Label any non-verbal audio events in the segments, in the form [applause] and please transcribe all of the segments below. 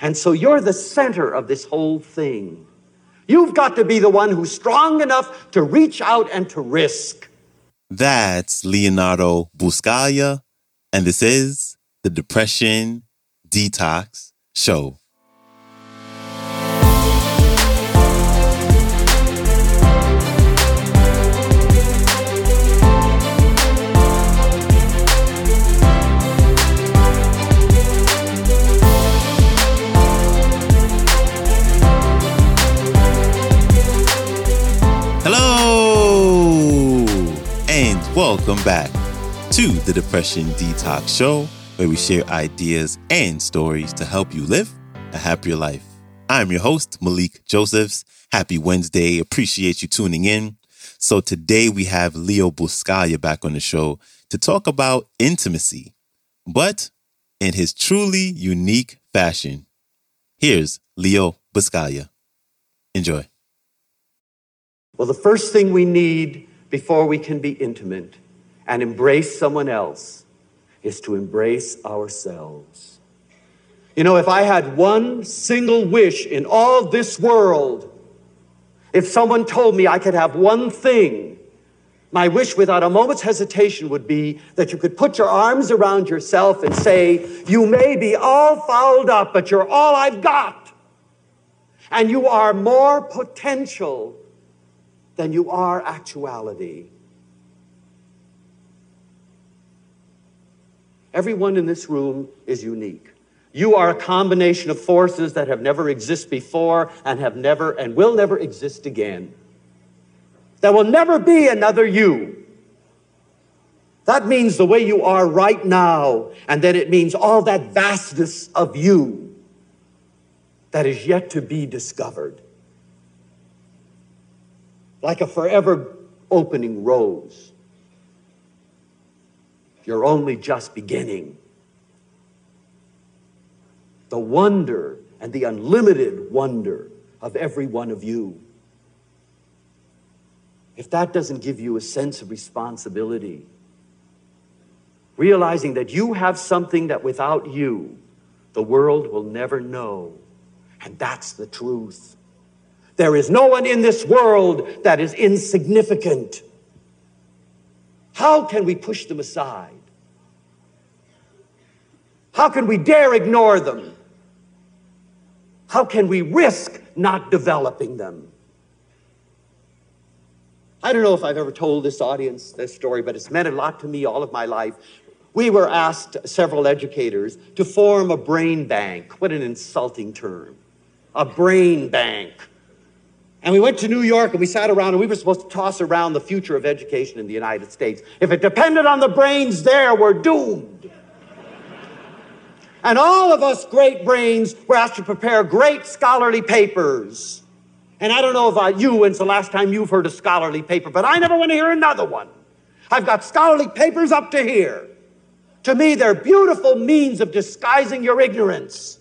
And so you're the center of this whole thing. You've got to be the one who's strong enough to reach out and to risk. That's Leonardo Buscaglia, and this is the Depression Detox Show. Welcome back to the Depression Detox Show, where we share ideas and stories to help you live a happier life. I'm your host, Malikee Josephs. Happy Wednesday. Appreciate you tuning in. So today we have Leo Buscaglia back on the show to talk about intimacy, but in his truly unique fashion. Here's Leo Buscaglia. Enjoy. Well, the first thing we need before we can be intimate and embrace someone else is to embrace ourselves. You know, if I had one single wish in all this world, if someone told me I could have one thing, my wish without a moment's hesitation would be that you could put your arms around yourself and say, You may be all fouled up, but you're all I've got. And you are more potential than you are actuality. Everyone in this room is unique. You are a combination of forces that have never existed before and have never and will never exist again. There will never be another you. That means the way you are right now, and then it means all that vastness of you that is yet to be discovered like a forever opening rose. You're only just beginning. The wonder and the unlimited wonder of every one of you. If that doesn't give you a sense of responsibility, realizing that you have something that without you, the world will never know. And that's the truth. There is no one in this world that is insignificant. How can we push them aside? How can we dare ignore them? How can we risk not developing them? I don't know if I've ever told this audience this story, but it's meant a lot to me all of my life. We were asked, several educators, to form a brain bank. What an insulting term. A brain bank. And we went to New York and we sat around and we were supposed to toss around the future of education in the United States. If it depended on the brains there, we're doomed. And all of us great brains were asked to prepare great scholarly papers. And I don't know about you when's the last time you've heard a scholarly paper, but I never want to hear another one. I've got scholarly papers up to here. To me, they're beautiful means of disguising your ignorance.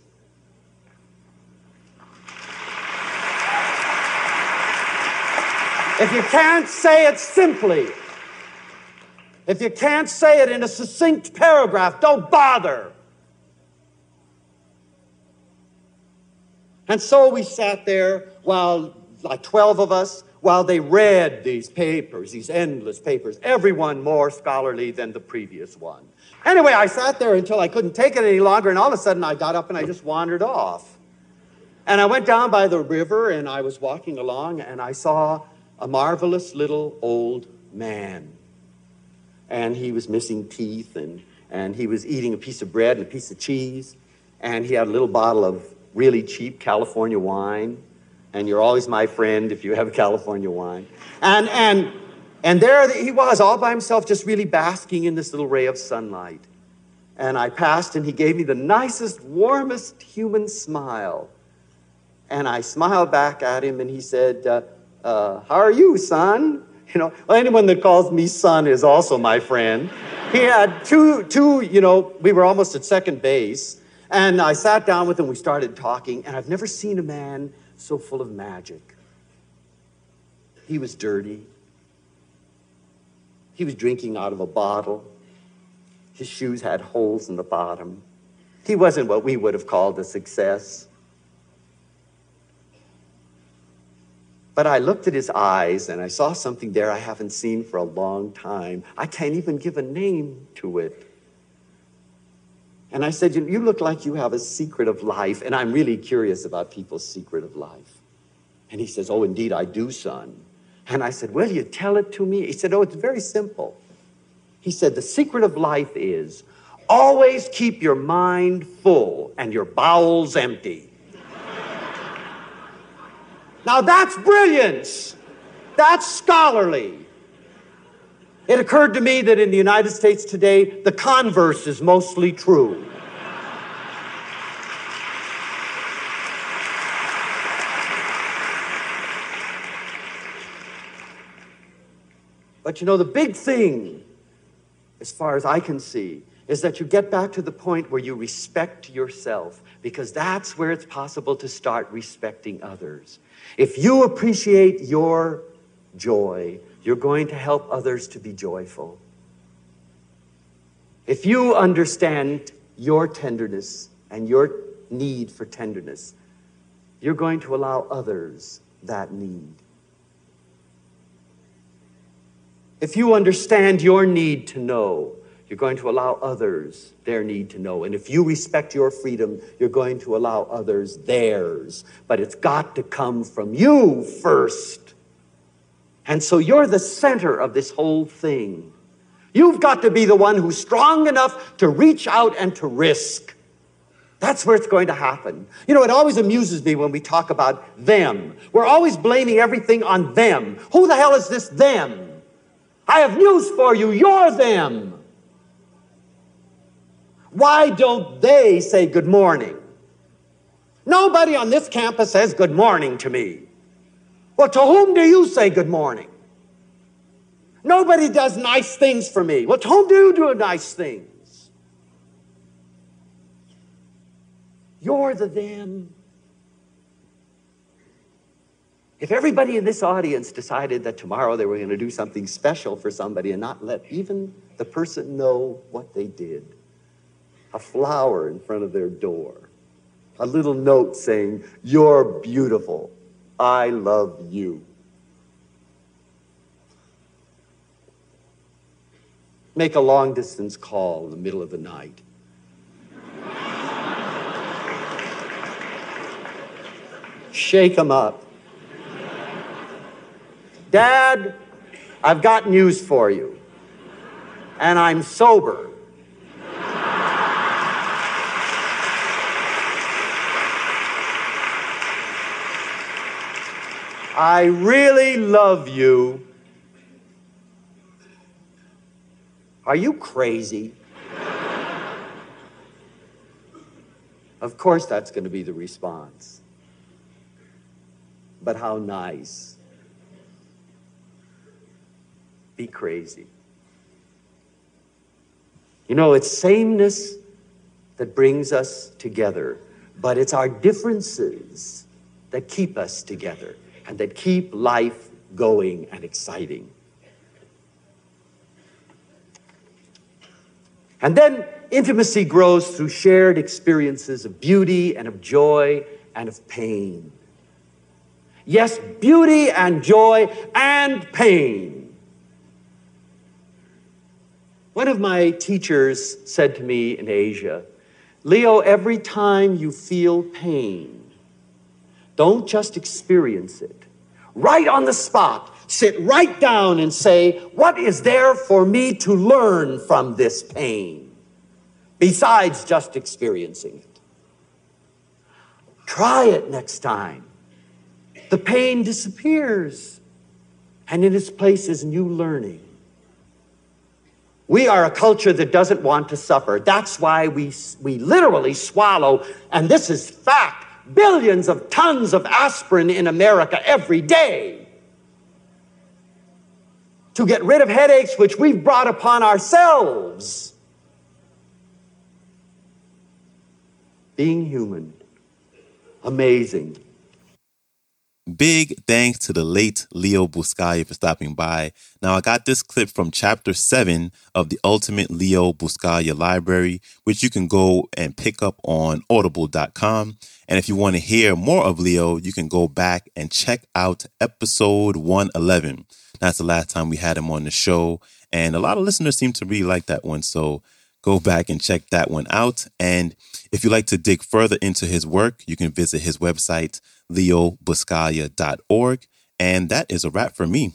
If you can't say it simply, if you can't say it in a succinct paragraph, don't bother. And so we sat there while, like 12 of us, while they read these papers, these endless papers, everyone more scholarly than the previous one. Anyway, I sat there until I couldn't take it any longer, and all of a sudden I got up and I just wandered off. And I went down by the river and I was walking along and I saw a marvelous little old man. And he was missing teeth, and, and he was eating a piece of bread and a piece of cheese, and he had a little bottle of really cheap California wine. And you're always my friend if you have [laughs] California wine. And, and, and there he was, all by himself, just really basking in this little ray of sunlight. And I passed, and he gave me the nicest, warmest human smile. And I smiled back at him, and he said, uh, uh, how are you, son? [laughs] You know, well, anyone that calls me son is also my friend. He had two, two, you know, we were almost at second base. And I sat down with him, we started talking, and I've never seen a man so full of magic. He was dirty. He was drinking out of a bottle. His shoes had holes in the bottom. He wasn't what we would have called a success. But I looked at his eyes and I saw something there I haven't seen for a long time. I can't even give a name to it. And I said, You look like you have a secret of life, and I'm really curious about people's secret of life. And he says, Oh, indeed, I do, son. And I said, Will you tell it to me? He said, Oh, it's very simple. He said, The secret of life is always keep your mind full and your bowels empty. now that's brilliance. That's scholarly. It occurred to me that in the United States today, the converse is mostly true. But you know, the big thing, as far as I can see, is that you get back to the point where you respect yourself, because that's where it's possible to start respecting others. If you appreciate your joy, you're going to help others to be joyful. If you understand your tenderness and your need for tenderness, you're going to allow others that need. If you understand your need to know, you're going to allow others their need to know. And if you respect your freedom, you're going to allow others theirs. But it's got to come from you first. And so you're the center of this whole thing. You've got to be the one who's strong enough to reach out and to risk. That's where it's going to happen. You know, it always amuses me when we talk about them. We're always blaming everything on them. Who the hell is this them? I have news for you. You're them. Why don't they say good morning? Nobody on this campus says good morning to me. Well, to whom do you say good morning? Nobody does nice things for me. Well, to whom do you do nice things? You're the them. If everybody in this audience decided that tomorrow they were going to do something special for somebody and not let even the person know what they did, a flower in front of their door, a little note saying, You're beautiful. I love you. Make a long distance call in the middle of the night. Shake them up. Dad, I've got news for you. And I'm sober. I really love you. Are you crazy? of course, that's going to be the response. But how nice. Be crazy. You know, it's sameness that brings us together, but it's our differences that keep us together and that keep life going and exciting. And then intimacy grows through shared experiences of beauty and of joy and of pain. Yes, beauty and joy and pain. One of my teachers said to me in Asia, Leo, every time you feel pain, don't just experience it. Right on the spot, sit right down and say, What is there for me to learn from this pain besides just experiencing it? Try it next time. The pain disappears, and in its place is new learning. We are a culture that doesn't want to suffer. That's why we, we literally swallow, and this is fact billions of tons of aspirin in America every day to get rid of headaches which we've brought upon ourselves. Being human, amazing. Big thanks to the late Leo Buscaglia for stopping by. Now, I got this clip from chapter seven of the Ultimate Leo Buscaglia Library, which you can go and pick up on audible.com. And if you want to hear more of Leo, you can go back and check out episode 111. That's the last time we had him on the show. And a lot of listeners seem to really like that one. So go back and check that one out. And if you'd like to dig further into his work, you can visit his website, leobuscaglia.org. And that is a wrap for me.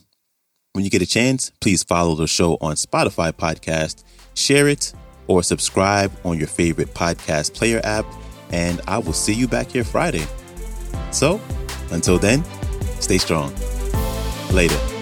When you get a chance, please follow the show on Spotify podcast, share it, or subscribe on your favorite podcast player app. And I will see you back here Friday. So until then, stay strong. Later.